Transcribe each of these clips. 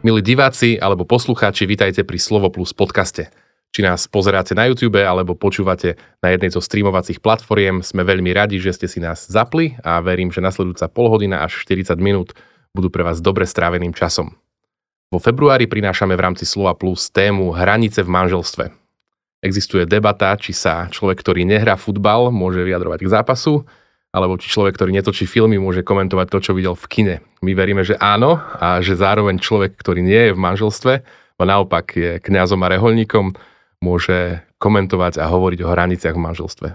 Milí diváci alebo poslucháči, vítajte pri Slovo Plus podcaste. Či nás pozeráte na YouTube alebo počúvate na jednej zo streamovacích platformiem, sme veľmi radi, že ste si nás zapli a verím, že nasledujúca polhodina až 40 minút budú pre vás dobre stráveným časom. Vo februári prinášame v rámci Slova Plus tému Hranice v manželstve. Existuje debata, či sa človek, ktorý nehrá futbal, môže vyjadrovať k zápasu, alebo či človek, ktorý netočí filmy, môže komentovať to, čo videl v kine. My veríme, že áno a že zároveň človek, ktorý nie je v manželstve, a naopak je kňazom a reholníkom, môže komentovať a hovoriť o hraniciach v manželstve.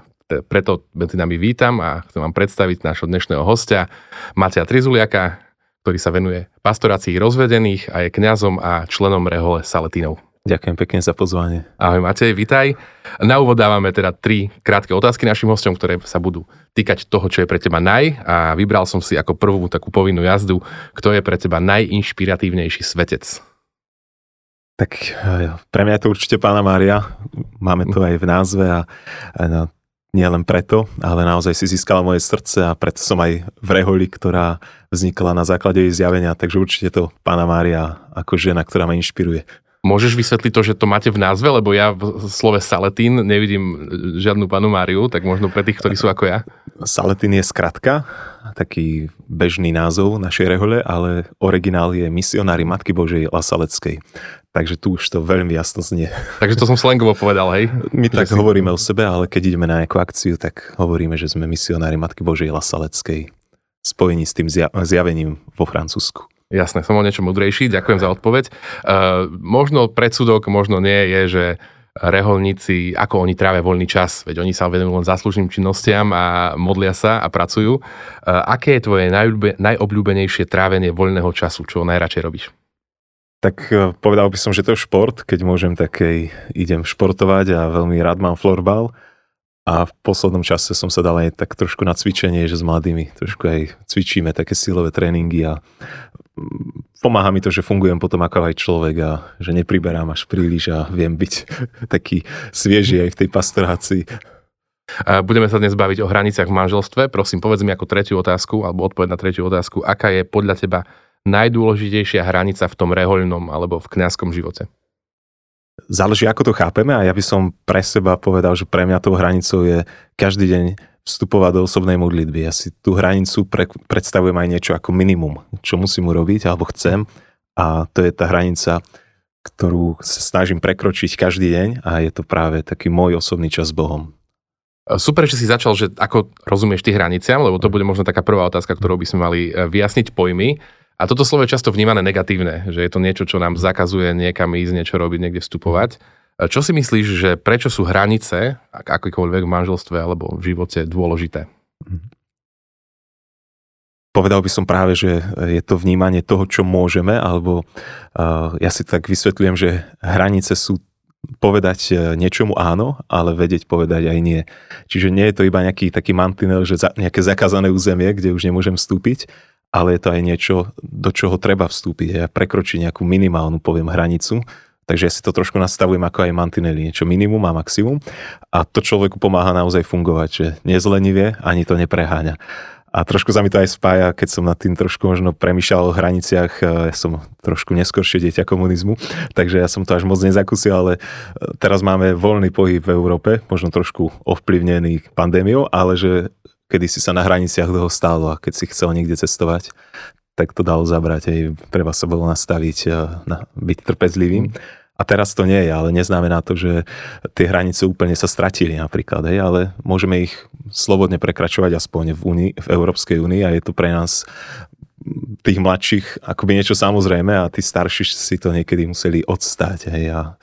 Preto medzi nami vítam a chcem vám predstaviť nášho dnešného hostia, Matia Trizuliaka, ktorý sa venuje pastorácii rozvedených a je kňazom a členom rehole Saletínov. Ďakujem pekne za pozvanie. Ahoj Matej, vitaj. Na úvod dávame teda tri krátke otázky našim hostom, ktoré sa budú týkať toho, čo je pre teba naj a vybral som si ako prvú takú povinnú jazdu, kto je pre teba najinšpiratívnejší svetec. Tak eh, pre mňa je to určite Pána Mária. Máme to aj v názve a, a no, nie len preto, ale naozaj si získala moje srdce a preto som aj v reholi, ktorá vznikla na základe jej zjavenia, takže určite to Pána Mária ako žena, ktorá ma inšpiruje. Môžeš vysvetliť to, že to máte v názve, lebo ja v slove Saletín nevidím žiadnu panu Máriu, tak možno pre tých, ktorí sú ako ja. Saletín je skratka, taký bežný názov našej rehole, ale originál je misionári Matky Božej Lasaleckej. Takže tu už to veľmi jasno znie. Takže to som slangovo povedal, hej? My tak si... hovoríme o sebe, ale keď ideme na nejakú akciu, tak hovoríme, že sme misionári Matky Božej Lasaleckej spojení s tým zjavením vo Francúzsku. Jasné, som o niečo mudrejší, ďakujem za odpoveď. Uh, možno predsudok, možno nie, je, že reholníci, ako oni trávia voľný čas, veď oni sa venujú len záslužným činnostiam a modlia sa a pracujú. Uh, aké je tvoje najobľúbe, najobľúbenejšie trávenie voľného času, čo najradšej robíš? Tak e, povedal by som, že to je šport, keď môžem takej, idem športovať a veľmi rád mám florbal. A v poslednom čase som sa dal aj tak trošku na cvičenie, že s mladými trošku aj cvičíme také silové tréningy a pomáha mi to, že fungujem potom ako aj človek a že nepriberám až príliš a viem byť taký svieži aj v tej pastorácii. Budeme sa dnes baviť o hraniciach v manželstve. Prosím, povedz mi ako tretiu otázku, alebo odpoveď na tretiu otázku. Aká je podľa teba najdôležitejšia hranica v tom rehoľnom alebo v kňazskom živote? Záleží, ako to chápeme a ja by som pre seba povedal, že pre mňa tou hranicou je každý deň vstupovať do osobnej modlitby. Ja si tú hranicu pre, predstavujem aj niečo ako minimum, čo musím urobiť alebo chcem a to je tá hranica, ktorú sa snažím prekročiť každý deň a je to práve taký môj osobný čas s Bohom. Super, že si začal, že ako rozumieš tým hraniciam, lebo to bude možno taká prvá otázka, ktorou by sme mali e, vyjasniť pojmy. A toto slovo je často vnímané negatívne, že je to niečo, čo nám zakazuje niekam ísť, niečo robiť, niekde vstupovať. Čo si myslíš, že prečo sú hranice, akýkoľvek v manželstve alebo v živote, dôležité? Povedal by som práve, že je to vnímanie toho, čo môžeme, alebo uh, ja si tak vysvetľujem, že hranice sú povedať e, niečomu áno, ale vedieť povedať aj nie. Čiže nie je to iba nejaký taký mantinel, že za, nejaké zakázané územie, kde už nemôžem vstúpiť, ale je to aj niečo, do čoho treba vstúpiť. Ja prekročiť nejakú minimálnu, poviem, hranicu, Takže ja si to trošku nastavujem ako aj mantinely, niečo minimum a maximum. A to človeku pomáha naozaj fungovať, že nezlenivie, ani to nepreháňa. A trošku sa mi to aj spája, keď som nad tým trošku možno premýšľal o hraniciach, e, ja som trošku neskôršie dieťa komunizmu, takže ja som to až moc nezakúsil, ale e, teraz máme voľný pohyb v Európe, možno trošku ovplyvnený pandémiou, ale že kedy si sa na hraniciach dlho stálo a keď si chcel niekde cestovať, tak to dalo zabrať. Aj treba sa bolo nastaviť, eh, na, byť trpezlivým. A teraz to nie je, ale neznamená to, že tie hranice úplne sa stratili napríklad, hej, ale môžeme ich slobodne prekračovať aspoň v, Uni, v Európskej únii a je to pre nás tých mladších akoby niečo samozrejme a tí starší si to niekedy museli odstáť hej, a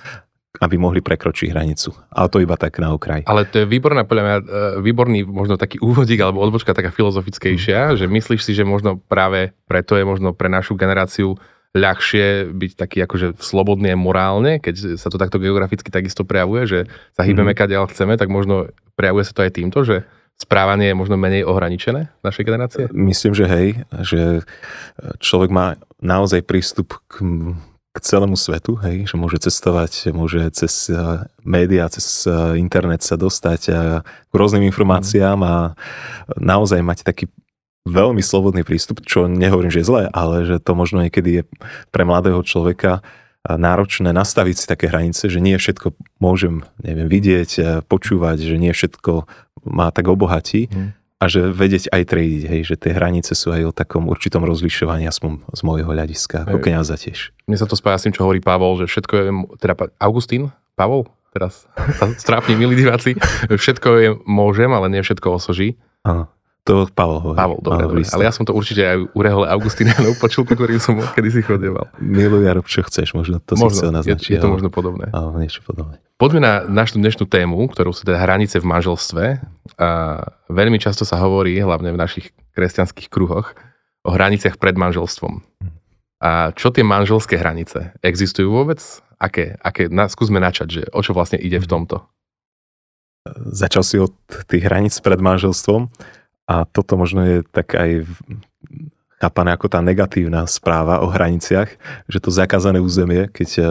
aby mohli prekročiť hranicu. Ale to iba tak na okraj. Ale to je výborná, podľa mňa, e, výborný možno taký úvodík alebo odbočka taká filozofickejšia, mm. že myslíš si, že možno práve preto je možno pre našu generáciu ľahšie byť taký akože slobodný a morálne, keď sa to takto geograficky takisto prejavuje, že sa hýbeme mm. kade chceme, tak možno prejavuje sa to aj týmto, že správanie je možno menej ohraničené našej generácie? Myslím, že hej, že človek má naozaj prístup k k celému svetu, hej, že môže cestovať, môže cez eh, médiá, cez eh, internet sa dostať eh, k rôznym informáciám a naozaj mať taký veľmi slobodný prístup, čo nehovorím, že je zlé, ale že to možno niekedy je pre mladého človeka náročné nastaviť si také hranice, že nie všetko môžem, neviem, vidieť, počúvať, že nie všetko má tak obohatí mm. A že vedieť aj tradiť, hej, že tie hranice sú aj o takom určitom rozlišovaní, aspoň z môjho hľadiska, ako kniaza tiež. Mne sa to spája s tým, čo hovorí Pavol, že všetko je, teda Augustín, Pavol, teraz sa strápni, milí diváci, všetko je môžem, ale nie všetko osoží. Aha. To Pavol hovorí. Pavol, dobre, dobre. Ale ja som to určite aj u Rehole Augustinánov počul, ktorý som kedy si chodieval. Miluj a rob, čo chceš, možno to možno, si chcel naznačiť. Je, je to možno podobné. Áno, niečo podobné. Poďme na našu dnešnú tému, ktorú sú teda hranice v manželstve. A veľmi často sa hovorí, hlavne v našich kresťanských kruhoch, o hraniciach pred manželstvom. A čo tie manželské hranice? Existujú vôbec? Aké? aké? Na, skúsme načať, že o čo vlastne ide v tomto. Začal si od tých hraníc pred manželstvom. A toto možno je tak aj chápané ako tá negatívna správa o hraniciach, že to zakázané územie, keď e,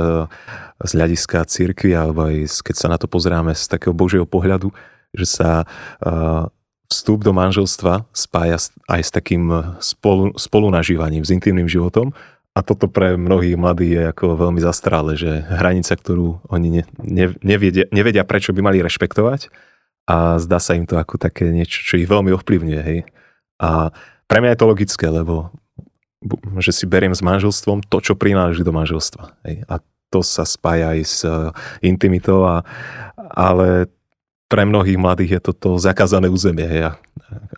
z hľadiska církvy alebo aj keď sa na to pozeráme z takého božieho pohľadu, že sa e, vstup do manželstva spája aj s takým spolu, spolunažívaním, s intimným životom. A toto pre mnohých mladých je ako veľmi zastrále, že hranica, ktorú oni ne, ne, nevedia, nevedia, prečo by mali rešpektovať, a zdá sa im to ako také niečo, čo ich veľmi ovplyvňuje. Hej. A pre mňa je to logické, lebo že si beriem s manželstvom to, čo prináleží do manželstva. Hej. A to sa spája aj s uh, intimitou, a, ale pre mnohých mladých je toto zakázané územie. Hej. A,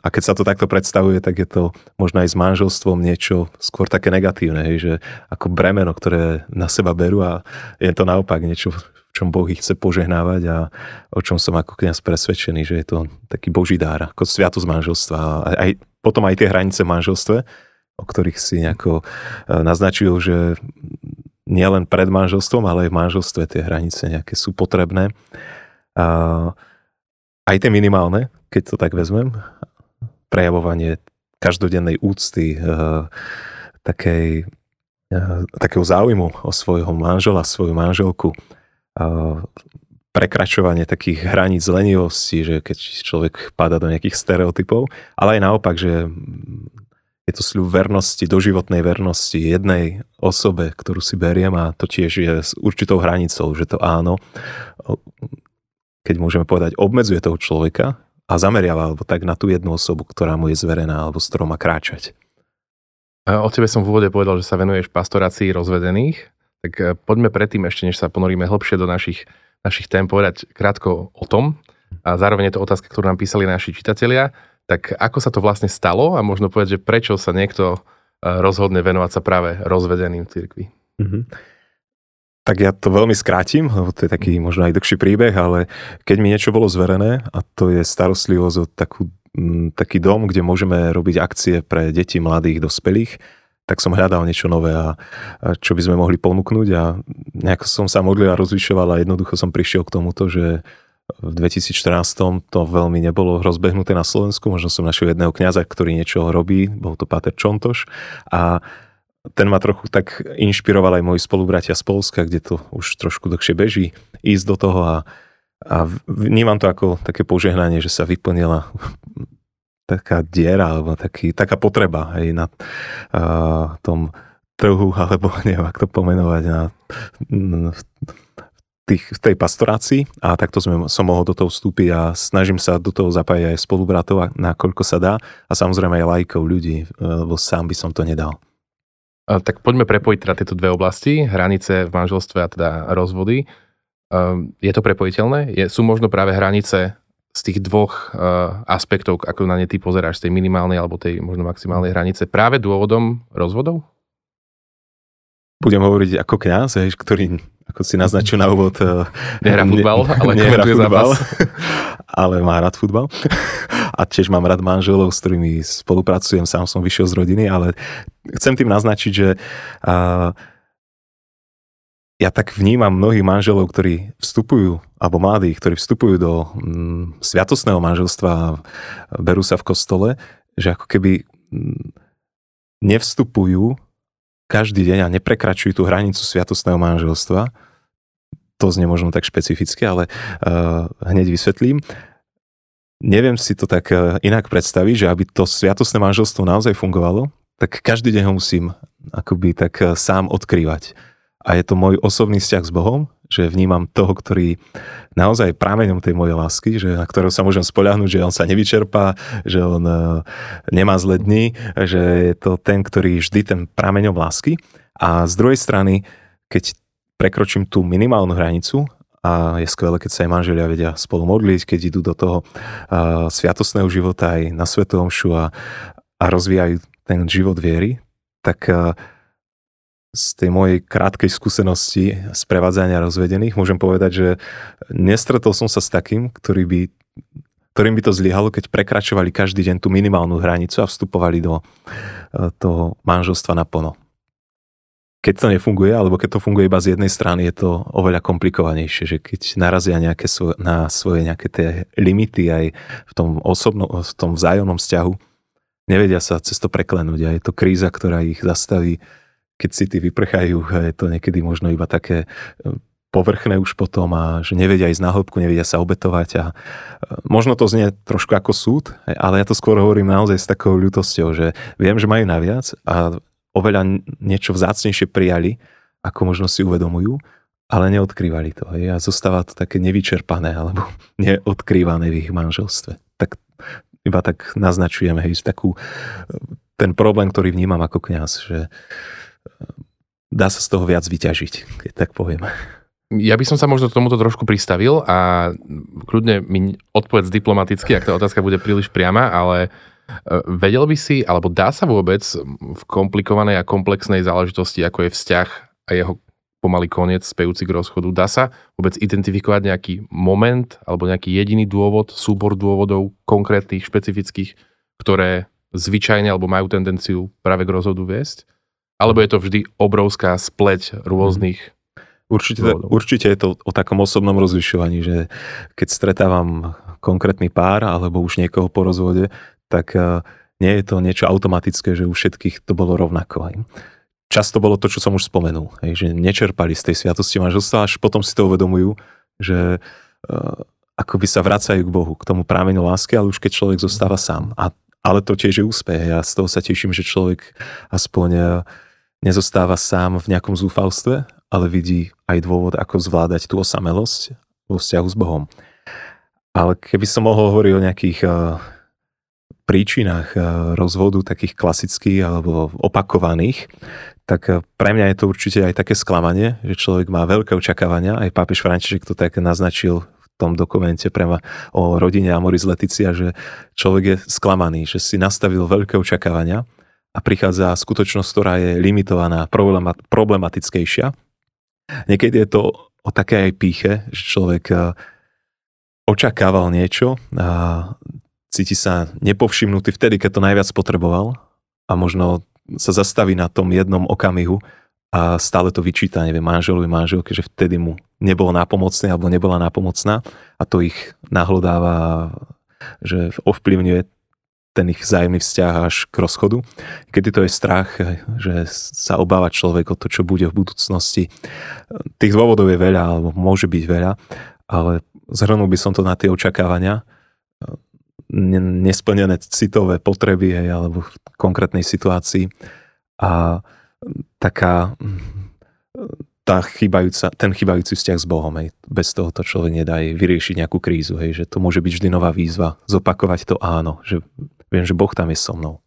a keď sa to takto predstavuje, tak je to možno aj s manželstvom niečo skôr také negatívne, hej, že ako bremeno, ktoré na seba berú a je to naopak niečo, čom Boh ich chce požehnávať a o čom som ako kniaz presvedčený, že je to taký Boží dár, ako sviatosť manželstva. A aj, potom aj tie hranice v manželstve, o ktorých si nejako e, naznačujú, že nielen pred manželstvom, ale aj v manželstve tie hranice nejaké sú potrebné. A aj tie minimálne, keď to tak vezmem, prejavovanie každodennej úcty, e, takej, e, takého záujmu o svojho manžela, svoju manželku, prekračovanie takých hraníc lenivosti, že keď človek páda do nejakých stereotypov, ale aj naopak, že je to sľub vernosti, doživotnej vernosti jednej osobe, ktorú si beriem a to tiež je s určitou hranicou, že to áno, keď môžeme povedať, obmedzuje toho človeka a zameriava alebo tak na tú jednu osobu, ktorá mu je zverená alebo s ktorou má kráčať. O tebe som v úvode povedal, že sa venuješ pastorácii rozvedených. Tak eh, poďme predtým ešte, než sa ponoríme hlbšie do našich, našich tém, povedať krátko o tom. A zároveň je to otázka, ktorú nám písali naši čitatelia. Tak ako sa to vlastne stalo a možno povedať, že prečo sa niekto eh, rozhodne venovať sa práve rozvedeným cirkvi? Mm-hmm. Tak ja to veľmi skrátim, lebo to je taký možno aj dlhší príbeh, ale keď mi niečo bolo zverené, a to je starostlivosť o takú, m, taký dom, kde môžeme robiť akcie pre deti, mladých, dospelých, tak som hľadal niečo nové a, a čo by sme mohli ponúknuť a nejako som sa modlil a rozlišoval a jednoducho som prišiel k tomuto, že v 2014 to veľmi nebolo rozbehnuté na Slovensku, možno som našiel jedného kňaza, ktorý niečo robí, bol to Páter Čontoš. A ten ma trochu tak inšpiroval aj moji spolubratia z Polska, kde to už trošku dlhšie beží, ísť do toho a, a vnímam to ako také požehnanie, že sa vyplnila taká diera, alebo taký, taká potreba aj na uh, tom trhu, alebo neviem, ako to pomenovať, na, na tých, v tej pastorácii a takto sme, som mohol do toho vstúpiť a snažím sa do toho zapájať aj spolubratov, nakoľko sa dá a samozrejme aj lajkov ľudí, lebo sám by som to nedal. Tak poďme prepojiť teda tieto dve oblasti, hranice v manželstve a teda rozvody. Je to prepojiteľné? Je, sú možno práve hranice z tých dvoch uh, aspektov, ako na ne ty pozeráš, z tej minimálnej alebo tej možno maximálnej hranice, práve dôvodom rozvodov? Budem hovoriť ako kňaz, ktorý, ako si naznačil na úvod, eh, nehrá futbal, ale nehrá futbal, ale má rád futbal. A tiež mám rád manželov, s ktorými spolupracujem, sám som vyšiel z rodiny, ale chcem tým naznačiť, že uh, ja tak vnímam mnohých manželov, ktorí vstupujú, alebo mladých, ktorí vstupujú do mm, sviatosného manželstva a berú sa v kostole, že ako keby mm, nevstupujú každý deň a neprekračujú tú hranicu sviatosného manželstva. To znie možno tak špecificky, ale uh, hneď vysvetlím. neviem si to tak e, inak predstaviť, že aby to sviatostné manželstvo naozaj fungovalo, tak každý deň ho musím akoby tak e, sám odkrývať. A je to môj osobný vzťah s Bohom, že vnímam toho, ktorý naozaj prámeňom tej mojej lásky, že, na ktorého sa môžem spoľahnúť, že on sa nevyčerpá, že on uh, nemá zlé dny, že je to ten, ktorý vždy ten prámeňom lásky. A z druhej strany, keď prekročím tú minimálnu hranicu a je skvelé, keď sa aj manželia vedia spolu modliť, keď idú do toho uh, sviatosného života aj na Svetom a, a rozvíjajú ten život viery, tak uh, z tej mojej krátkej skúsenosti prevádzania rozvedených môžem povedať, že nestretol som sa s takým, ktorý by, ktorým by to zlyhalo, keď prekračovali každý deň tú minimálnu hranicu a vstupovali do eh, toho manželstva naplno. Keď to nefunguje, alebo keď to funguje iba z jednej strany, je to oveľa komplikovanejšie, že keď narazia nejaké svoje, na svoje nejaké tie limity aj v tom osobnom, v tom vzájomnom vzťahu, nevedia sa cez to preklenúť a je to kríza, ktorá ich zastaví keď si ty vyprchajú, je to niekedy možno iba také e, povrchné už potom a že nevedia ísť na hĺbku, nevedia sa obetovať a e, možno to znie trošku ako súd, ale ja to skôr hovorím naozaj s takou ľutosťou, že viem, že majú naviac a oveľa niečo vzácnejšie prijali, ako možno si uvedomujú, ale neodkrývali to. Hej, a zostáva to také nevyčerpané alebo neodkrývané v ich manželstve. Tak iba tak naznačujeme, hej, takú, e, ten problém, ktorý vnímam ako kňaz, že dá sa z toho viac vyťažiť, keď tak poviem. Ja by som sa možno tomuto trošku pristavil a kľudne mi odpovedz diplomaticky, ak tá otázka bude príliš priama, ale e, vedel by si, alebo dá sa vôbec v komplikovanej a komplexnej záležitosti, ako je vzťah a jeho pomalý koniec spejúci k rozchodu, dá sa vôbec identifikovať nejaký moment alebo nejaký jediný dôvod, súbor dôvodov konkrétnych, špecifických, ktoré zvyčajne alebo majú tendenciu práve k rozhodu viesť? Alebo je to vždy obrovská spleť rôznych Určite, určite je to o takom osobnom rozlišovaní, že keď stretávam konkrétny pár alebo už niekoho po rozvode, tak eh, nie je to niečo automatické, že u všetkých to bolo rovnako. Často bolo to, čo som už spomenul, že nečerpali z tej sviatosti manželstva, až potom si to uvedomujú, že uh, akoby sa vracajú k Bohu, k tomu prámeniu lásky, ale už keď človek zostáva sám. A, ale to tiež je úspech. Ja z toho sa teším, že človek aspoň uh, nezostáva sám v nejakom zúfalstve, ale vidí aj dôvod, ako zvládať tú osamelosť vo vzťahu s Bohom. Ale keby som mohol hovoriť o nejakých uh, príčinách uh, rozvodu, takých klasických alebo opakovaných, tak uh, pre mňa je to určite aj také sklamanie, že človek má veľké očakávania. Aj pápež František to tak naznačil v tom dokumente pre ma o rodine Amoris Leticia, že človek je sklamaný, že si nastavil veľké očakávania a prichádza skutočnosť, ktorá je limitovaná, problematickejšia. Niekedy je to o také aj píche, že človek eh, očakával niečo a cíti sa nepovšimnutý vtedy, keď to najviac potreboval a možno sa zastaví na tom jednom okamihu a stále to vyčíta, neviem, manželovi, manželke, že vtedy mu nebolo nápomocné alebo nebola nápomocná a to ich nahlodáva, že ovplyvňuje ten ich vzájomný vzťah až k rozchodu. Kedy to je strach, že sa obáva človek o to, čo bude v budúcnosti. Tých dôvodov je veľa, alebo môže byť veľa, ale zhrnul by som to na tie očakávania, nesplnené citové potreby, hej, alebo v konkrétnej situácii a taká tá chýbajúca, ten chýbajúci vzťah s Bohom. Hej. Bez toho to človek nedá vyriešiť nejakú krízu. Hej, že to môže byť vždy nová výzva. Zopakovať to áno. Že Viem, že Boh tam je so mnou.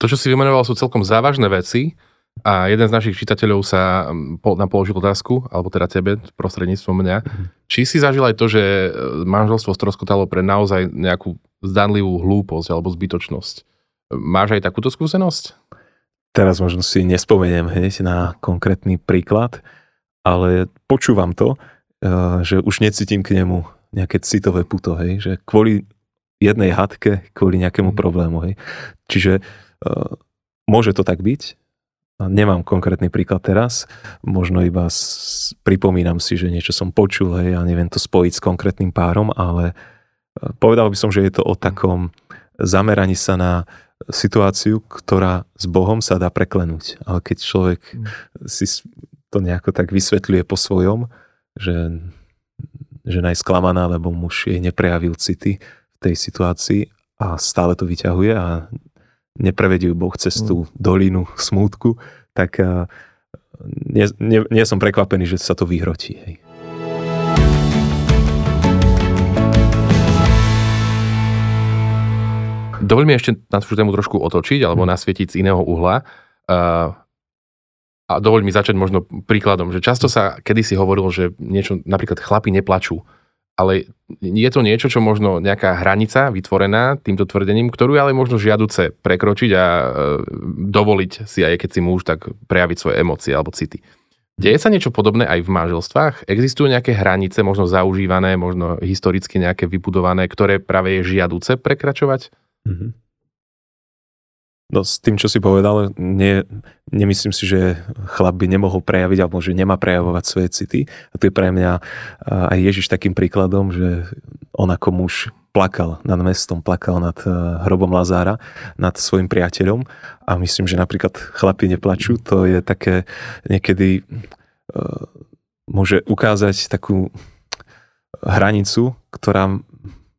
To, čo si vymenoval, sú celkom závažné veci a jeden z našich čitateľov sa nám položil otázku, alebo teda tebe prostredníctvom mňa, mm-hmm. či si zažil aj to, že e, manželstvo stroskotalo pre naozaj nejakú zdanlivú hlúposť alebo zbytočnosť. Máš aj takúto skúsenosť? Teraz možno si nespomeniem hneď na konkrétny príklad, ale počúvam to, e, že už necítim k nemu nejaké citové puto, hej, že kvôli jednej hadke kvôli nejakému mhm. problému. Hej. Čiže uh, môže to tak byť. Nemám konkrétny príklad teraz, možno iba s, pripomínam si, že niečo som počul, hej, a neviem to spojiť s konkrétnym párom, ale uh, povedal by som, že je to o mhm. takom zameraní sa na situáciu, ktorá s Bohom sa dá preklenúť. Ale keď človek mhm. si to nejako tak vysvetľuje po svojom, že žena je sklamaná, lebo muž jej neprejavil city, tej situácii a stále to vyťahuje a neprevedie Boh cez tú mm. dolinu smútku, tak nie, nie, nie som prekvapený, že sa to vyhrotí. Hej. Dovolím ešte na tú tému trošku otočiť alebo hm. nasvietiť z iného uhla. Uh, a dovoľ mi začať možno príkladom, že často sa kedysi hovorilo, že niečo, napríklad chlapi neplačú. Ale je to niečo, čo možno nejaká hranica vytvorená týmto tvrdením, ktorú je ale možno žiaduce prekročiť a uh, dovoliť si aj keď si muž, tak prejaviť svoje emócie alebo city. Deje sa niečo podobné aj v manželstvách? Existujú nejaké hranice, možno zaužívané, možno historicky nejaké vybudované, ktoré práve je žiaduce prekračovať? Mm-hmm. No s tým, čo si povedal, nie, nemyslím si, že chlap by nemohol prejaviť alebo že nemá prejavovať svoje city. A to je pre mňa aj Ježiš takým príkladom, že on ako muž plakal nad mestom, plakal nad hrobom Lazára, nad svojim priateľom a myslím, že napríklad chlapi neplačú, to je také niekedy môže ukázať takú hranicu, ktorá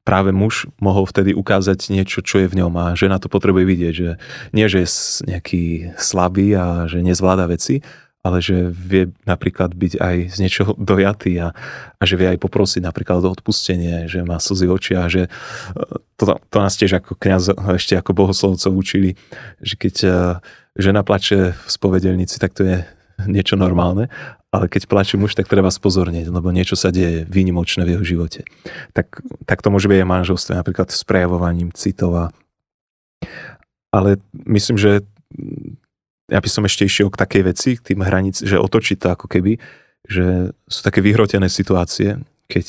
práve muž mohol vtedy ukázať niečo, čo je v ňom a žena to potrebuje vidieť, že nie, že je nejaký slabý a že nezvláda veci, ale že vie napríklad byť aj z niečoho dojatý a, a že vie aj poprosiť napríklad o odpustenie, že má slzy oči a že e, to, to nás tiež ako kniaz ešte ako bohoslovcov učili, že keď e, žena plače v spovedelnici, tak to je niečo normálne, ale keď plače muž, tak treba spozornieť, lebo niečo sa deje výnimočné v jeho živote. Tak, tak to môže byť aj manželstvo, napríklad s prejavovaním citov. Ale myslím, že ja by som ešte išiel k takej veci, k tým hranic, že otočiť to ako keby, že sú také vyhrotené situácie, keď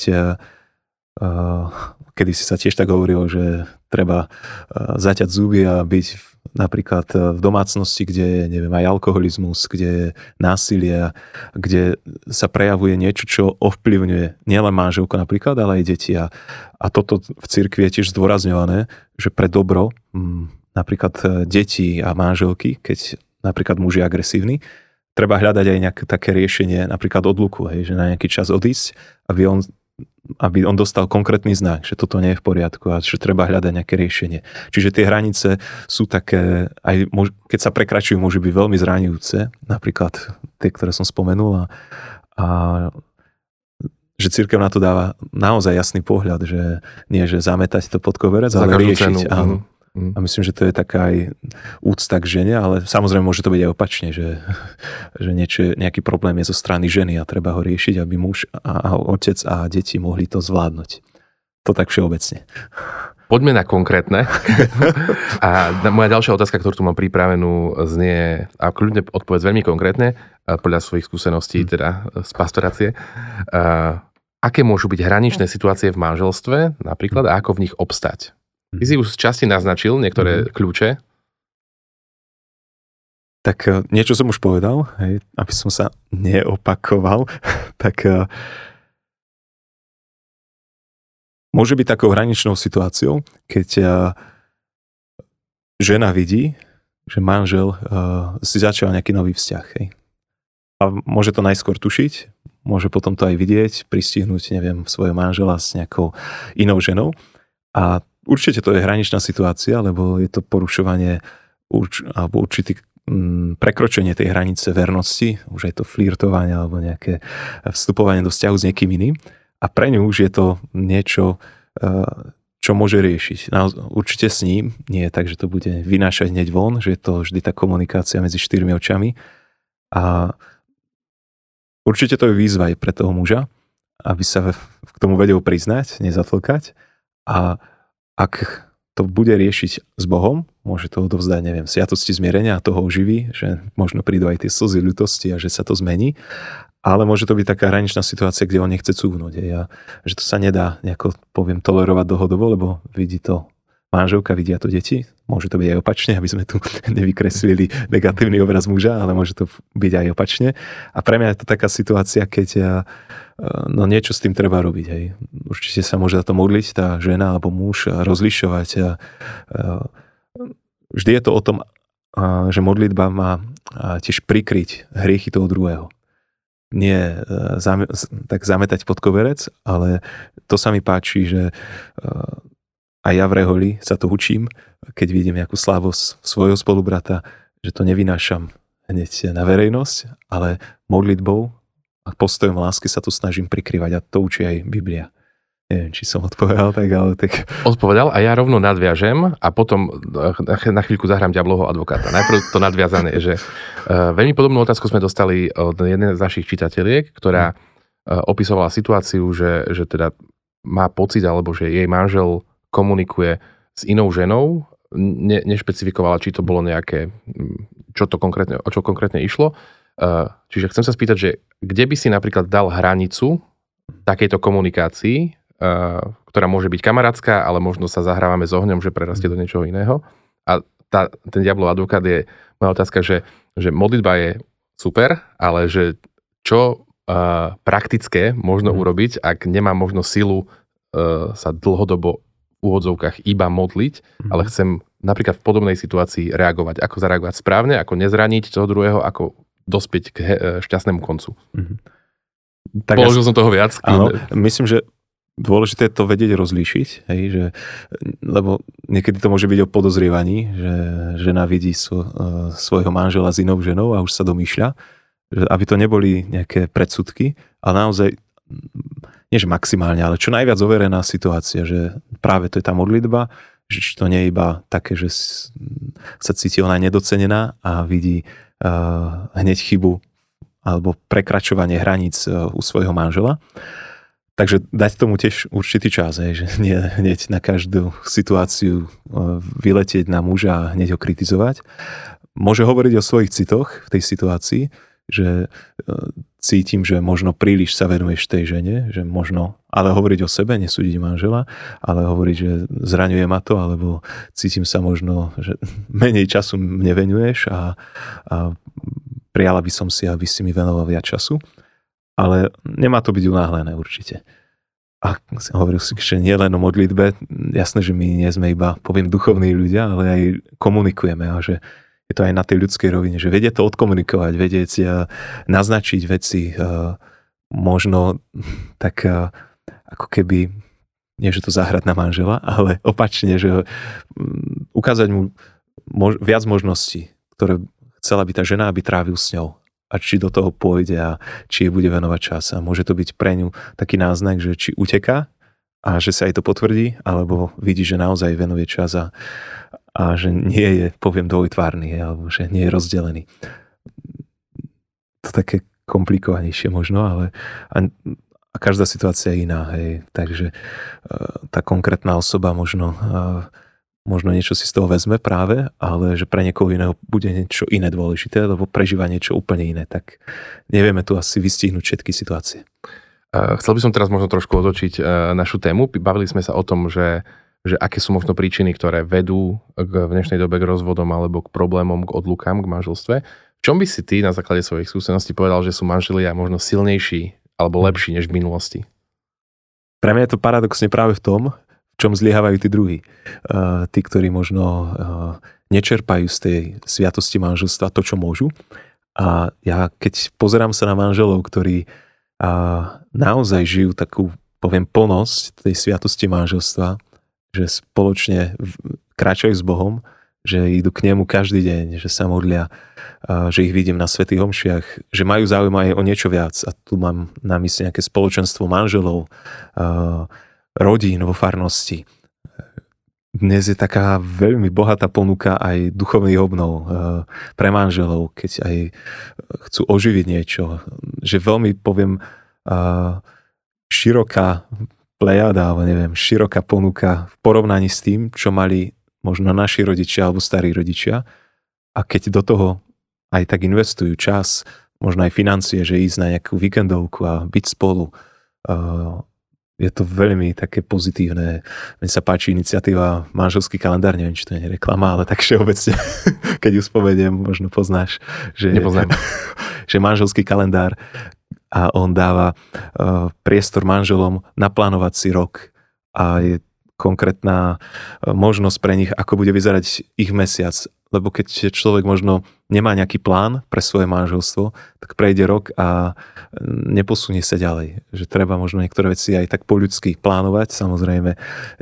uh, kedy si sa tiež tak hovorilo, že treba uh, zaťať zuby a byť napríklad e, v domácnosti, kde je neviem, aj alkoholizmus, kde je násilie, kde sa prejavuje niečo, čo ovplyvňuje nielen manželku napríklad, ale aj deti. A, a toto v cirkvi je tiež zdôrazňované, že pre dobro m, napríklad e, deti a manželky, keď napríklad muž je agresívny, treba hľadať aj nejaké také riešenie, napríklad odluku, hej, že na nejaký čas odísť, aby on aby on dostal konkrétny znak, že toto nie je v poriadku a že treba hľadať nejaké riešenie. Čiže tie hranice sú také, aj keď sa prekračujú, môžu byť veľmi zranujúce, napríklad tie, ktoré som spomenul a, a že církev na to dáva naozaj jasný pohľad, že nie, že zametať to pod koverec, ale riešiť. Cenu. Áno. Mm. A myslím, že to je taká aj úcta k žene, ale samozrejme môže to byť aj opačne, že, že niečo, nejaký problém je zo strany ženy a treba ho riešiť, aby muž a, a otec a deti mohli to zvládnuť. To tak všeobecne. Poďme na konkrétne. a moja ďalšia otázka, ktorú tu mám pripravenú, znie, a kľudne odpovedz veľmi konkrétne, podľa svojich skúseností, mm. teda z pastorácie. Aké môžu byť hraničné situácie v manželstve, napríklad, a ako v nich obstať? Ty si už z časti naznačil niektoré mm-hmm. kľúče. Tak e, niečo som už povedal, hej, aby som sa neopakoval, tak e, môže byť takou hraničnou situáciou, keď e, žena vidí, že manžel si začal nejaký nový vzťah. Hej. A môže to najskôr tušiť, môže potom to aj vidieť, pristihnúť, neviem, svojho manžela s nejakou inou ženou. A Určite to je hraničná situácia, lebo je to porušovanie urč, alebo určitý mm, prekročenie tej hranice vernosti, už je to flirtovanie alebo nejaké vstupovanie do vzťahu s niekým iným. A pre ňu už je to niečo, eh, čo môže riešiť. Určite s ním, nie je tak, že to bude vynášať hneď von, že je to vždy tá komunikácia medzi štyrmi očami. A určite to je výzva aj pre toho muža, aby sa k tomu vedel priznať, nezatlkať a ak to bude riešiť s Bohom, môže to odovzdať, neviem, sviatosti zmierenia a toho oživí, že možno prídu aj tie slzy ľutosti a že sa to zmení, ale môže to byť taká hraničná situácia, kde on nechce cúvnuť. A že to sa nedá nejako, poviem, tolerovať dlhodobo, lebo vidí to manželka, vidia to deti. Môže to byť aj opačne, aby sme tu nevykreslili negatívny obraz muža, ale môže to byť aj opačne. A pre mňa je to taká situácia, keď ja no niečo s tým treba robiť. Hej. Určite sa môže za to modliť tá žena alebo muž rozlišovať. A, a, vždy je to o tom, a, že modlitba má tiež prikryť hriechy toho druhého. Nie e, zame, tak zametať pod koverec, ale to sa mi páči, že a ja v reholi sa to učím, keď vidím nejakú slávosť svojho spolubrata, že to nevynášam hneď na verejnosť, ale modlitbou a postojom lásky sa tu snažím prikrývať a to učí aj Biblia. Neviem, či som odpovedal tak, ale tak... Odpovedal a ja rovno nadviažem a potom na chvíľku zahrám ďabloho advokáta. Najprv to nadviazané že uh, veľmi podobnú otázku sme dostali od jednej z našich čitateľiek, ktorá uh, opisovala situáciu, že, že teda má pocit, alebo že jej manžel komunikuje s inou ženou, ne, nešpecifikovala, či to bolo nejaké, čo to konkrétne, o čo konkrétne išlo. Uh, čiže chcem sa spýtať, že kde by si napríklad dal hranicu takejto komunikácii, ktorá môže byť kamarátska, ale možno sa zahrávame s ohňom, že prerastie do niečoho iného. A tá, ten diablov advokát je moja otázka, že, že modlitba je super, ale že čo uh, praktické možno mm. urobiť, ak nemá možno silu uh, sa dlhodobo úvodzovkách iba modliť, mm. ale chcem napríklad v podobnej situácii reagovať. Ako zareagovať správne, ako nezraniť toho druhého, ako dospieť k he, šťastnému koncu. Mm. Tak Položil ja, som toho viac. Áno, myslím, že dôležité je to vedieť rozlíšiť, hej, že, lebo niekedy to môže byť o podozrievaní, že žena vidí svo, uh, svojho manžela s inou ženou a už sa domýšľa, že aby to neboli nejaké predsudky, ale naozaj, nie že maximálne, ale čo najviac overená situácia, že práve to je tá modlitba, že to nie je iba také, že sa cíti ona nedocenená a vidí uh, hneď chybu alebo prekračovanie hraníc uh, u svojho manžela, Takže dať tomu tiež určitý čas, hej, že nie hneď na každú situáciu e, vyletieť na muža a hneď ho kritizovať. Môže hovoriť o svojich citoch v tej situácii, že cítim, že možno príliš sa venuješ tej žene, že možno, ale hovoriť o sebe, nesúdiť manžela, ale hovoriť, že zraňuje ma to, alebo cítim sa možno, že menej času mne venuješ a, a prijala by som si, aby si mi venoval viac času ale nemá to byť unáhlené určite. A hovoril si, že nie len o modlitbe, jasné, že my nie sme iba, poviem, duchovní ľudia, ale aj komunikujeme a že je to aj na tej ľudskej rovine, že vedieť to odkomunikovať, vedieť naznačiť veci, možno tak ako keby, nie že to zahrať na manžela, ale opačne, že ukázať mu viac možností, ktoré chcela by tá žena, aby trávil s ňou a či do toho pôjde a či jej bude venovať čas. A môže to byť pre ňu taký náznak, že či uteká a že sa jej to potvrdí, alebo vidí, že naozaj venuje čas a, a že nie je, poviem, dvojtvárny, alebo že nie je rozdelený. To také komplikovanejšie možno, ale a, a každá situácia je iná, hej. Takže e, tá konkrétna osoba možno uh, možno niečo si z toho vezme práve, ale že pre niekoho iného bude niečo iné dôležité, lebo prežíva niečo úplne iné, tak nevieme tu asi vystihnúť všetky situácie. Chcel by som teraz možno trošku otočiť e, našu tému. Bavili sme sa o tom, že, že aké sú možno príčiny, ktoré vedú k, v dnešnej dobe k rozvodom alebo k problémom, k odlukám, k manželstve. V čom by si ty na základe svojich skúseností povedal, že sú manželia možno silnejší alebo lepší než v minulosti? Pre mňa je to paradoxne práve v tom, čom zlyhávajú tí druhí. Uh, tí, ktorí možno uh, nečerpajú z tej sviatosti manželstva to, čo môžu. A ja keď pozerám sa na manželov, ktorí uh, naozaj žijú takú, poviem, plnosť tej sviatosti manželstva, že spoločne kráčajú s Bohom, že idú k nemu každý deň, že sa modlia, že ich vidím na svätých homšiach, že majú záujem aj o niečo viac. A tu mám na mysli nejaké spoločenstvo manželov, rodín vo farnosti. Dnes je taká veľmi bohatá ponuka aj duchovných obnov pre manželov, keď aj chcú oživiť niečo. Že veľmi, poviem, široká plejada, alebo neviem, široká ponuka v porovnaní s tým, čo mali možno naši rodičia alebo starí rodičia. A keď do toho aj tak investujú čas, možno aj financie, že ísť na nejakú víkendovku a byť spolu, je to veľmi také pozitívne. Mne sa páči iniciatíva Manželský kalendár, neviem, či to je reklama, ale tak všeobecne, keď ju spomeniem, možno poznáš, že, Nepoznám. že manželský kalendár a on dáva uh, priestor manželom naplánovať si rok a je konkrétna uh, možnosť pre nich, ako bude vyzerať ich mesiac. lebo keď človek možno nemá nejaký plán pre svoje manželstvo, tak prejde rok a neposunie sa ďalej. Že treba možno niektoré veci aj tak po ľudsky plánovať, samozrejme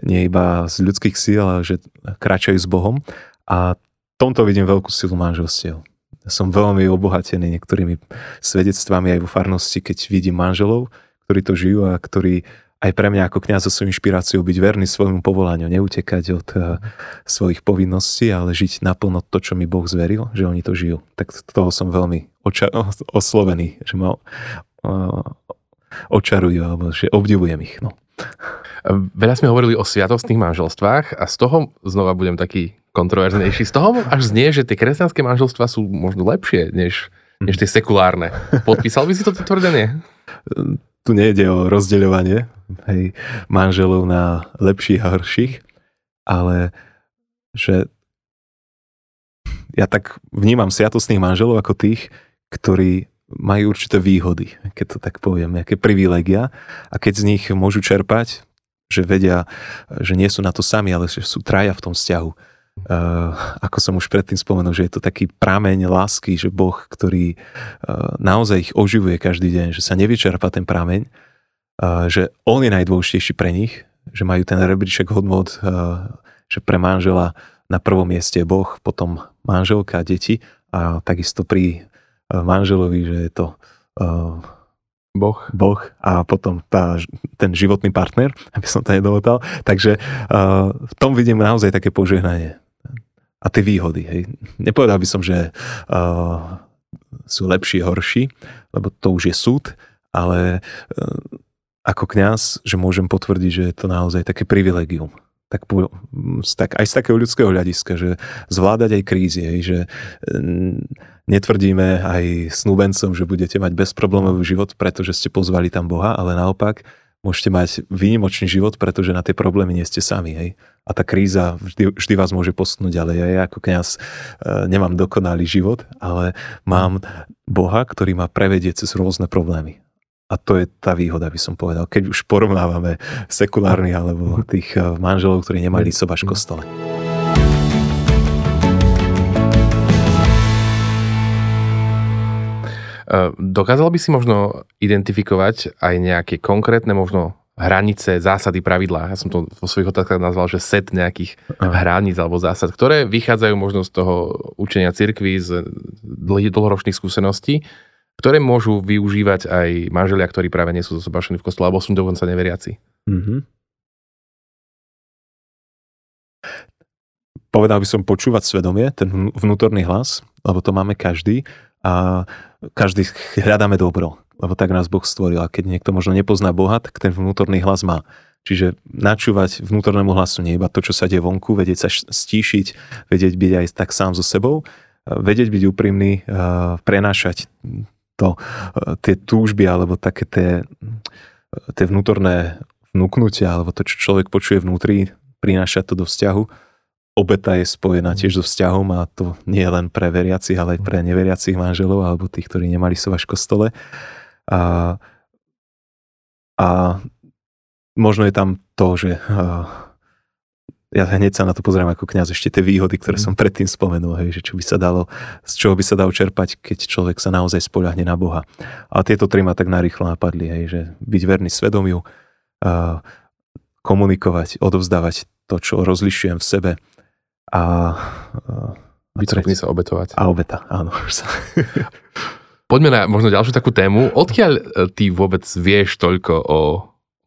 nie iba z ľudských síl, ale že kráčajú s Bohom. A tomto vidím veľkú silu manželstiev. Som veľmi obohatený niektorými svedectvami aj vo farnosti, keď vidím manželov, ktorí to žijú a ktorí aj pre mňa ako kniaza sú inšpiráciou byť verný svojmu povolaniu, neutekať od uh, svojich povinností, ale žiť naplno to, čo mi Boh zveril, že oni to žijú. Tak toho som veľmi oča- oslovený, že ma uh, očarujú, alebo že obdivujem ich. No. Veľa sme hovorili o sviatostných manželstvách a z toho znova budem taký kontroverznejší. Z toho až znie, že tie kresťanské manželstvá sú možno lepšie než, než tie sekulárne. Podpísal by si toto tvrdenie? tu nejde o rozdeľovanie hej, manželov na lepších a horších, ale že ja tak vnímam sviatostných manželov ako tých, ktorí majú určité výhody, keď to tak poviem, nejaké privilegia a keď z nich môžu čerpať, že vedia, že nie sú na to sami, ale že sú traja v tom vzťahu Uh, ako som už predtým spomenul, že je to taký prameň lásky, že Boh, ktorý uh, naozaj ich oživuje každý deň, že sa nevyčerpa ten prameň, uh, že On je najdôležitejší pre nich, že majú ten rebríček hodnot, že pre manžela na prvom mieste je Boh, potom manželka a deti a takisto pri manželovi, že je to Boh. Boh a potom tá, ten životný partner, aby som to nedovotal. Takže uh, v tom vidím naozaj také požehnanie a tie výhody. Hej. Nepovedal by som, že uh, sú lepší, horší, lebo to už je súd, ale uh, ako kňaz, že môžem potvrdiť, že je to naozaj také privilegium. Tak, tak aj z takého ľudského hľadiska, že zvládať aj krízy, hej, že uh, netvrdíme aj snúbencom, že budete mať bezproblémový život, pretože ste pozvali tam Boha, ale naopak môžete mať výnimočný život, pretože na tie problémy nie ste sami. Hej? A tá kríza vždy, vždy vás môže posunúť ďalej. Ja ako kňaz e, nemám dokonalý život, ale mám Boha, ktorý ma prevedie cez rôzne problémy. A to je tá výhoda, by som povedal. Keď už porovnávame sekulárnych alebo tých e, manželov, ktorí nemali sobaš kostole. Dokázal by si možno identifikovať aj nejaké konkrétne možno hranice, zásady, pravidlá. Ja som to vo svojich otázkach nazval, že set nejakých hraníc alebo zásad, ktoré vychádzajú možno z toho učenia cirkvy, z dlhoročných skúseností, ktoré môžu využívať aj manželia, ktorí práve nie sú zosobášení v kostole, alebo sú dokonca neveriaci. Mm-hmm. Povedal by som počúvať svedomie, ten vnútorný hlas, lebo to máme každý a každý hľadáme dobro, lebo tak nás Boh stvoril. A keď niekto možno nepozná Boha, tak ten vnútorný hlas má. Čiže načúvať vnútornému hlasu nie iba to, čo sa deje vonku, vedieť sa stíšiť, vedieť byť aj tak sám so sebou, vedieť byť úprimný, prenášať to, tie túžby alebo také tie, tie vnútorné vnúknutia alebo to, čo človek počuje vnútri, prinášať to do vzťahu obeta je spojená tiež so vzťahom a to nie je len pre veriacich, ale aj pre neveriacich manželov alebo tých, ktorí nemali sovaš v kostole. A, a možno je tam to, že a, ja hneď sa na to pozriem ako kňaz ešte tie výhody, ktoré som predtým spomenul, hej, že čo by sa dalo, z čoho by sa dalo čerpať, keď človek sa naozaj spoľahne na Boha. A tieto tri ma tak narýchlo napadli, hej, že byť verný svedomiu, a, komunikovať, odovzdávať to, čo rozlišujem v sebe, a, a schopný sa obetovať. A obeta, áno. Poďme na možno ďalšiu takú tému. Odkiaľ e, ty vôbec vieš toľko o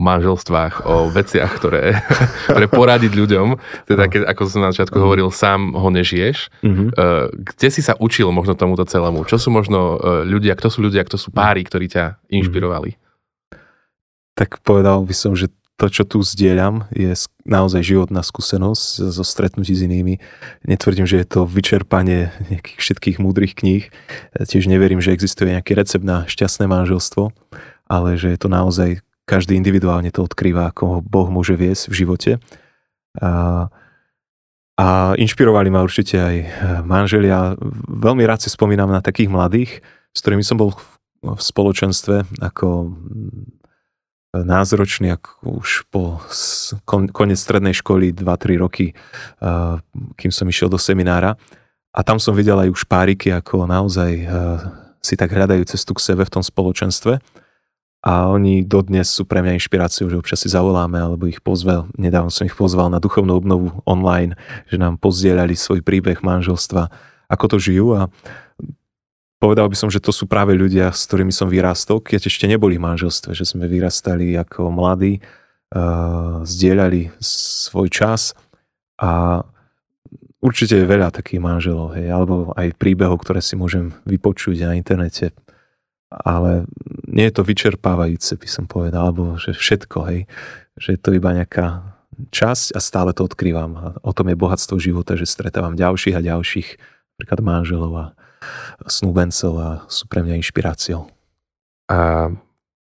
manželstvách, o veciach, ktoré, ktoré poradiť ľuďom. Teda keď, ako som na začiatku hovoril, sám ho nežiješ. Uh-huh. Kde si sa učil možno tomuto celému? Čo sú možno e, ľudia, kto sú ľudia, kto sú páry, ktorí ťa inšpirovali? Tak povedal by som, že to, čo tu zdieľam, je naozaj životná skúsenosť zo stretnutí s inými. Netvrdím, že je to vyčerpanie nejakých všetkých múdrych kníh. Tiež neverím, že existuje nejaký recept na šťastné manželstvo, ale že je to naozaj každý individuálne to odkrýva, ako ho Boh môže viesť v živote. A, a inšpirovali ma určite aj manželia. Veľmi rád si spomínam na takých mladých, s ktorými som bol v spoločenstve ako názročný, ako už po konec strednej školy 2-3 roky, kým som išiel do seminára. A tam som videl aj už páriky, ako naozaj uh, si tak hľadajú cestu k sebe v tom spoločenstve. A oni dodnes sú pre mňa inšpiráciou, že občas si zavoláme alebo ich pozval. Nedávno som ich pozval na duchovnú obnovu online, že nám pozdieľali svoj príbeh manželstva, ako to žijú a povedal by som, že to sú práve ľudia, s ktorými som vyrástol, keď ešte neboli v manželstve, že sme vyrastali ako mladí, uh, zdieľali svoj čas a určite je veľa takých manželov, hej, alebo aj príbehov, ktoré si môžem vypočuť na internete, ale nie je to vyčerpávajúce, by som povedal, alebo že všetko, hej, že je to iba nejaká časť a stále to odkrývam. A o tom je bohatstvo života, že stretávam ďalších a ďalších, napríklad manželov a snúbencov a sú pre mňa inšpiráciou. A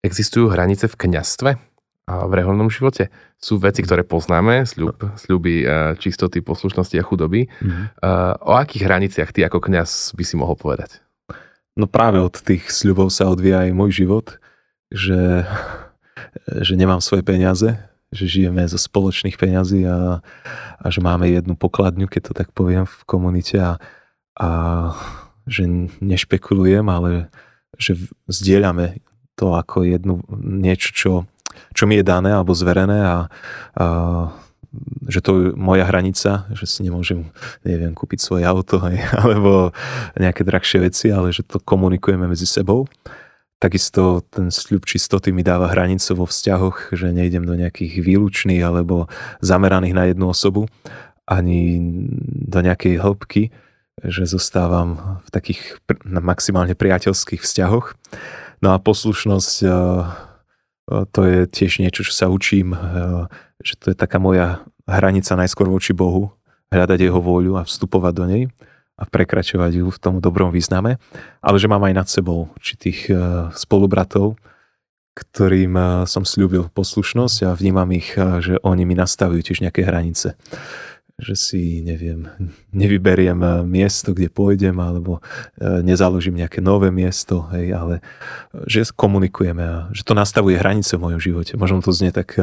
existujú hranice v kňastve? a v reholnom živote. Sú veci, ktoré poznáme, sľub, sľuby čistoty, poslušnosti a chudoby. Mm-hmm. O akých hraniciach ty ako kňaz by si mohol povedať? No práve od tých sľubov sa odvíja aj môj život, že, že nemám svoje peniaze, že žijeme zo spoločných peňazí a, a že máme jednu pokladňu, keď to tak poviem, v komunite a, a že nešpekulujem, ale že zdieľame to ako jednu niečo, čo čo mi je dané alebo zverené a, a že to je moja hranica, že si nemôžem, neviem, kúpiť svoje auto hej, alebo nejaké drahšie veci, ale že to komunikujeme medzi sebou. Takisto ten sľub čistoty mi dáva hranicu vo vzťahoch, že nejdem do nejakých výlučných alebo zameraných na jednu osobu, ani do nejakej hĺbky, že zostávam v takých maximálne priateľských vzťahoch. No a poslušnosť to je tiež niečo, čo sa učím, že to je taká moja hranica najskôr voči Bohu, hľadať jeho vôľu a vstupovať do nej a prekračovať ju v tom dobrom význame, ale že mám aj nad sebou určitých spolubratov, ktorým som slúbil poslušnosť a vnímam ich, že oni mi nastavujú tiež nejaké hranice že si, neviem, nevyberiem eh, miesto, kde pôjdem, alebo eh, nezaložím nejaké nové miesto, hej, ale eh, že komunikujeme a že to nastavuje hranice v mojom živote. Možno to znie tak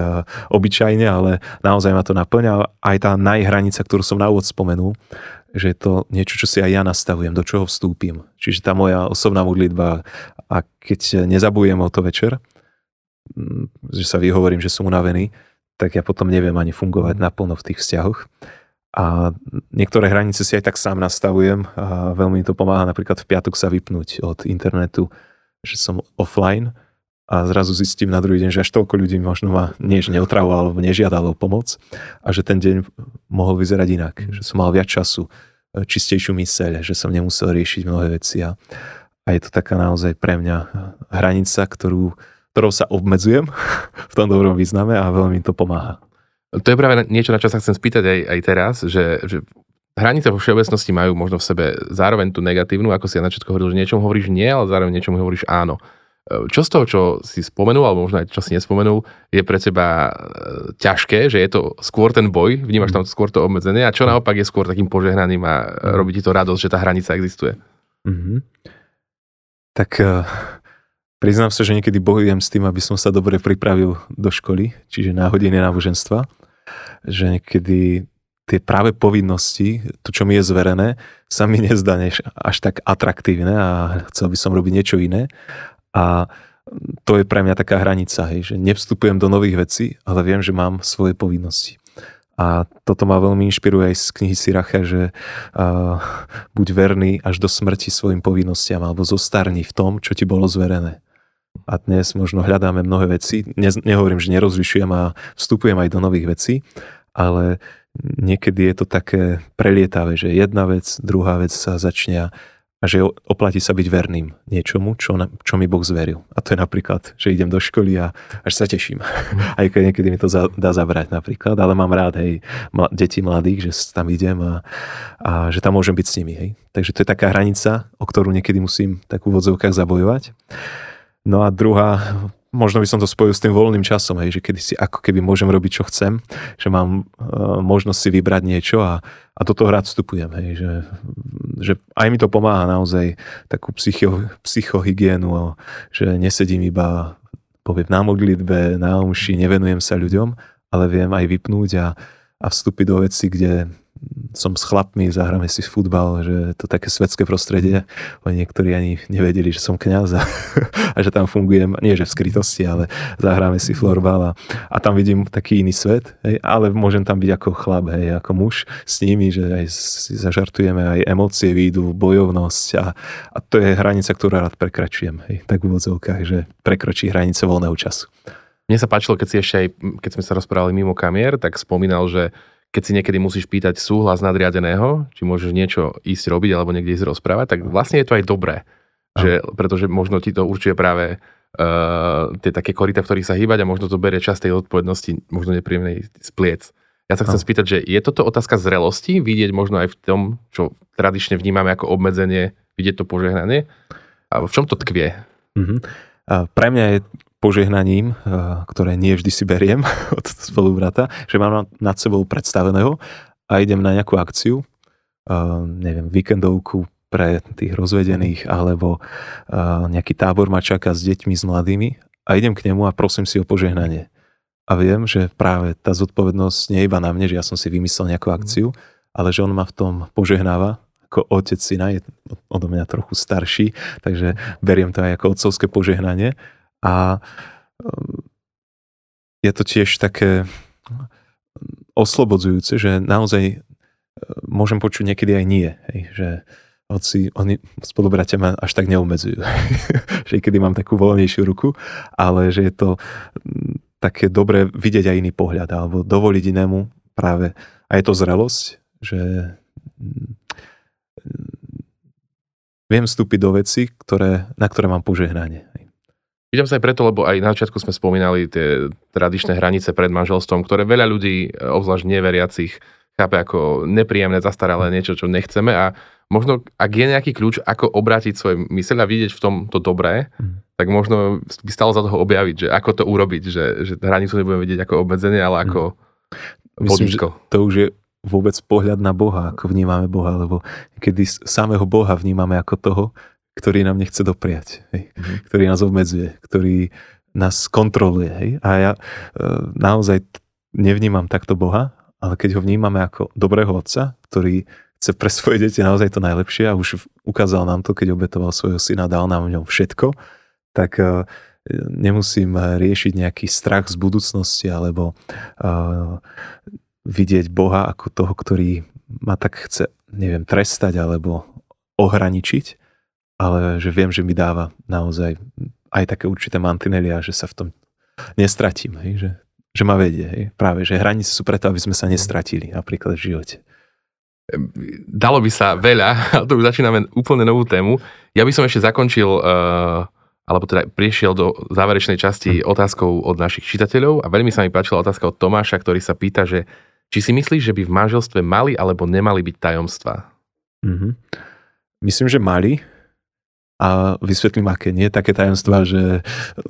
obyčajne, ale naozaj ma to naplňa. Aj tá najhranica, ktorú som na úvod spomenul, že je to niečo, čo si aj ja nastavujem, do čoho vstúpim. Čiže tá moja osobná modlitba, a keď nezabujem o to večer, mm, že sa vyhovorím, že som unavený, tak ja potom neviem ani fungovať naplno v tých vzťahoch. A niektoré hranice si aj tak sám nastavujem a veľmi mi to pomáha napríklad v piatok sa vypnúť od internetu, že som offline a zrazu zistím na druhý deň, že až toľko ľudí možno ma niež neotravovalo alebo nežiadalo pomoc a že ten deň mohol vyzerať inak, že som mal viac času, čistejšiu myseľ, že som nemusel riešiť mnohé veci a, a je to taká naozaj pre mňa hranica, ktorú, ktorou sa obmedzujem v tom dobrom význame a veľmi to pomáha. To je práve niečo, na čo sa chcem spýtať aj, aj teraz, že, že hranice vo všeobecnosti majú možno v sebe zároveň tú negatívnu, ako si ja na všetko hovoril, že niečom hovoríš nie, ale zároveň niečom hovoríš áno. E, čo z toho, čo si spomenul, alebo možno aj čo si nespomenul, je pre teba e, ťažké, že je to skôr ten boj, vnímaš tam skôr to obmedzenie a čo naopak je skôr takým požehnaním a robí ti to radosť, že tá hranica existuje? Mm-hmm. Tak uh, priznám sa, že niekedy bojujem s tým, aby som sa dobre pripravil do školy, čiže na hodiny náboženstva že niekedy tie práve povinnosti, to, čo mi je zverené, sa mi nezdá až tak atraktívne a chcel by som robiť niečo iné. A to je pre mňa taká hranica, hej, že nevstupujem do nových vecí, ale viem, že mám svoje povinnosti. A toto ma veľmi inšpiruje aj z knihy Siracha, že uh, buď verný až do smrti svojim povinnostiam alebo zostarni v tom, čo ti bolo zverené. A dnes možno hľadáme mnohé veci. Ne, nehovorím, že nerozlišujem a vstupujem aj do nových vecí, ale niekedy je to také prelietavé, že jedna vec, druhá vec sa začne a že oplatí sa byť verným niečomu, čo, čo mi Boh zveril. A to je napríklad, že idem do školy a až sa teším. Aj keď niekedy mi to za, dá zabrať napríklad, ale mám rád hej, mla, deti mladých, že tam idem a, a že tam môžem byť s nimi. Hej. Takže to je taká hranica, o ktorú niekedy musím tak v úvodzovkách zabojovať. No a druhá, možno by som to spojil s tým voľným časom, hej, že kedy si ako keby môžem robiť, čo chcem, že mám uh, možnosť si vybrať niečo a, a do toho rád vstupujem. Hej, že, že aj mi to pomáha naozaj takú psycho, psychohygienu, že nesedím iba poviem na modlitbe, na omši, nevenujem sa ľuďom, ale viem aj vypnúť a, a vstúpiť do veci, kde som s chlapmi, zahráme si futbal, že to také svetské prostredie. Oni niektorí ani nevedeli, že som kňaz a, a že tam fungujem, nie že v skrytosti, ale zahráme si florbal a, a tam vidím taký iný svet, hej, ale môžem tam byť ako chlap, hej, ako muž s nimi, že aj si zažartujeme, aj emócie výjdu, bojovnosť a, a to je hranica, ktorú rád prekračujem, hej, tak v úvodzovkách, že prekročí hranice voľného času. Mne sa páčilo, keď si ešte aj, keď sme sa rozprávali mimo kamier, tak spomínal, že keď si niekedy musíš pýtať súhlas nadriadeného, či môžeš niečo ísť robiť alebo niekde ísť rozprávať, tak vlastne je to aj dobré. Že, pretože možno ti to určuje práve uh, tie také korita, v ktorých sa hýbať a možno to berie čas tej odpovednosti, možno nepríjemnej spliec. Ja sa chcem no. spýtať, že je toto otázka zrelosti, vidieť možno aj v tom, čo tradične vnímame ako obmedzenie, vidieť to požehnanie? A v čom to tkvie? A pre mňa je požehnaním, eh, ktoré nie vždy si beriem od spolubrata, že mám nad sebou predstaveného a idem na nejakú akciu, eh, neviem, víkendovku pre tých rozvedených, alebo eh, nejaký tábor ma čaká s deťmi, s mladými a idem k nemu a prosím si o požehnanie. A viem, že práve tá zodpovednosť nie je iba na mne, že ja som si vymyslel nejakú mhm. akciu, ale že on ma v tom požehnáva ako otec syna, je odo mňa trochu starší, takže beriem to aj ako otcovské požehnanie a um, je to tiež také oslobodzujúce, že naozaj uh, môžem počuť niekedy aj nie. Hej, že hoci oni spolubratia ma až tak neobmedzujú. že kedy mám takú voľnejšiu ruku, ale že je to mm, také dobré vidieť aj iný pohľad alebo dovoliť inému práve. A je to zrelosť, že mm, viem vstúpiť do veci, ktoré, na ktoré mám požehnanie. Pýtam sa aj preto, lebo aj na začiatku sme spomínali tie tradičné hranice pred manželstvom, ktoré veľa ľudí, e, obzvlášť neveriacich, chápe ako nepríjemné, zastaralé niečo, čo nechceme a možno, ak je nejaký kľúč, ako obrátiť svoj myseľ a vidieť v tom to dobré, mm. tak možno by stalo za toho objaviť, že ako to urobiť, že, že hranicu nebudeme vidieť ako obmedzenie, ale ako mm. Myslím, že to už je vôbec pohľad na Boha, ako vnímame Boha, lebo kedy samého Boha vnímame ako toho, ktorý nám nechce dopriať, hej, mm-hmm. ktorý nás obmedzuje, ktorý nás kontroluje. Hej. A ja e, naozaj nevnímam takto Boha, ale keď ho vnímame ako dobrého otca, ktorý chce pre svoje deti naozaj to najlepšie a už ukázal nám to, keď obetoval svojho syna, dal nám v ňom všetko, tak e, nemusím riešiť nejaký strach z budúcnosti alebo uh, vidieť Boha ako toho, ktorý ma tak chce, neviem, trestať alebo ohraničiť, ale že viem, že mi dáva naozaj aj také určité mantinely a že sa v tom nestratím, hej, že, že ma vedie. Hej. Práve, že hranice sú preto, aby sme sa nestratili napríklad v živote. Dalo by sa veľa, ale to už začíname úplne novú tému. Ja by som ešte zakončil, uh, alebo teda prišiel do záverečnej časti hm. otázkou od našich čitateľov a veľmi sa mi páčila otázka od Tomáša, ktorý sa pýta, že či si myslíš, že by v manželstve mali alebo nemali byť tajomstvá? Mm-hmm. Myslím, že mali, a vysvetlím, aké nie také tajomstvá, že,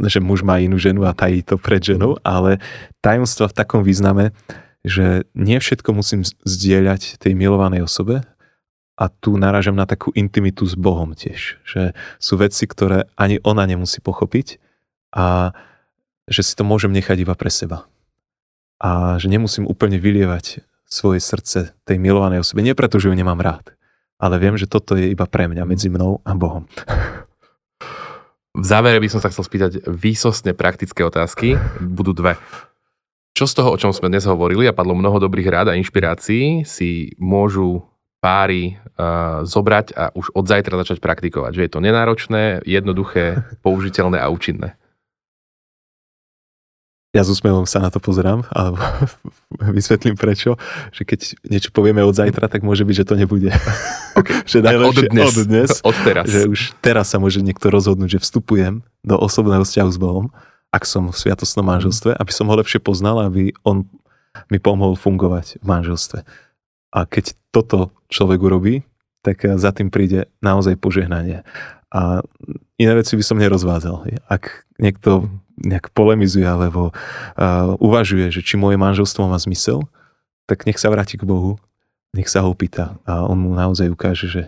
že muž má inú ženu a tají to pred ženou, ale tajomstva v takom význame, že nie všetko musím zdieľať tej milovanej osobe a tu narážam na takú intimitu s Bohom tiež, že sú veci, ktoré ani ona nemusí pochopiť a že si to môžem nechať iba pre seba. A že nemusím úplne vylievať svoje srdce tej milovanej osobe, nie preto, že ju nemám rád, ale viem, že toto je iba pre mňa, medzi mnou a Bohom. V závere by som sa chcel spýtať výsostne praktické otázky. Budú dve. Čo z toho, o čom sme dnes hovorili a padlo mnoho dobrých rád a inšpirácií, si môžu páry uh, zobrať a už od zajtra začať praktikovať? Že je to nenáročné, jednoduché, použiteľné a účinné ja s úsmevom sa na to pozerám, alebo vysvetlím prečo, že keď niečo povieme od zajtra, tak môže byť, že to nebude. Okay. že najlepšie od dnes, od dnes, od teraz. Že už teraz sa môže niekto rozhodnúť, že vstupujem do osobného vzťahu s Bohom, ak som v sviatostnom manželstve, aby som ho lepšie poznal, aby on mi pomohol fungovať v manželstve. A keď toto človek urobí, tak za tým príde naozaj požehnanie. A iné veci by som nerozvádzal. Ak niekto mhm nejak polemizuje alebo uh, uvažuje, že či moje manželstvo má zmysel, tak nech sa vráti k Bohu, nech sa ho pýta a on mu naozaj ukáže, že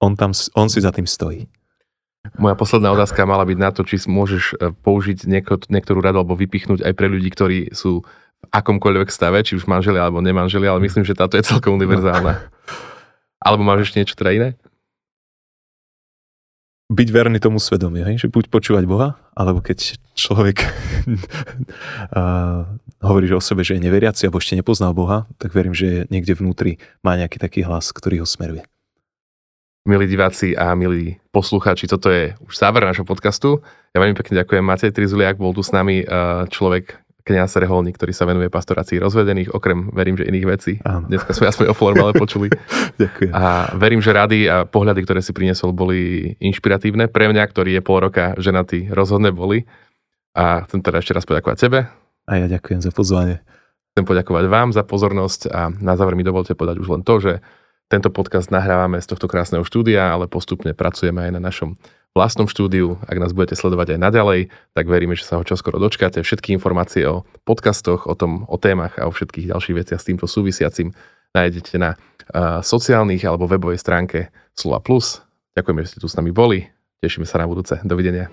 on, tam, on si za tým stojí. Moja posledná otázka mala byť na to, či môžeš e, použiť nieko, niektorú radu alebo vypichnúť aj pre ľudí, ktorí sú v akomkoľvek stave, či už manželia alebo nemanželia, ale myslím, že táto je celkom univerzálna. Alebo máš ešte niečo teda iné? Byť verný tomu svedomiu, hej? že buď počúvať Boha, alebo keď človek hovorí že o sebe, že je neveriaci alebo ešte nepoznal Boha, tak verím, že niekde vnútri má nejaký taký hlas, ktorý ho smeruje. Milí diváci a milí poslucháči, toto je už záver našho podcastu. Ja veľmi pekne ďakujem Matej Trizuliak, bol tu s nami človek, kniaz Reholník, ktorý sa venuje pastorácii rozvedených, okrem, verím, že iných vecí. Áno. Dneska sme aspoň o formale počuli. Ďakujem. A verím, že rady a pohľady, ktoré si priniesol, boli inšpiratívne. Pre mňa, ktorý je pol roka ženatý, rozhodne boli. A chcem teda ešte raz poďakovať tebe. A ja ďakujem za pozvanie. Chcem poďakovať vám za pozornosť a na záver mi dovolte povedať už len to, že tento podcast nahrávame z tohto krásneho štúdia, ale postupne pracujeme aj na našom vlastnom štúdiu. Ak nás budete sledovať aj naďalej, tak veríme, že sa ho čoskoro dočkáte. Všetky informácie o podcastoch, o tom, o témach a o všetkých ďalších veciach s týmto súvisiacim nájdete na uh, sociálnych alebo webovej stránke Slova Plus. Ďakujeme, že ste tu s nami boli. Tešíme sa na budúce. Dovidenia.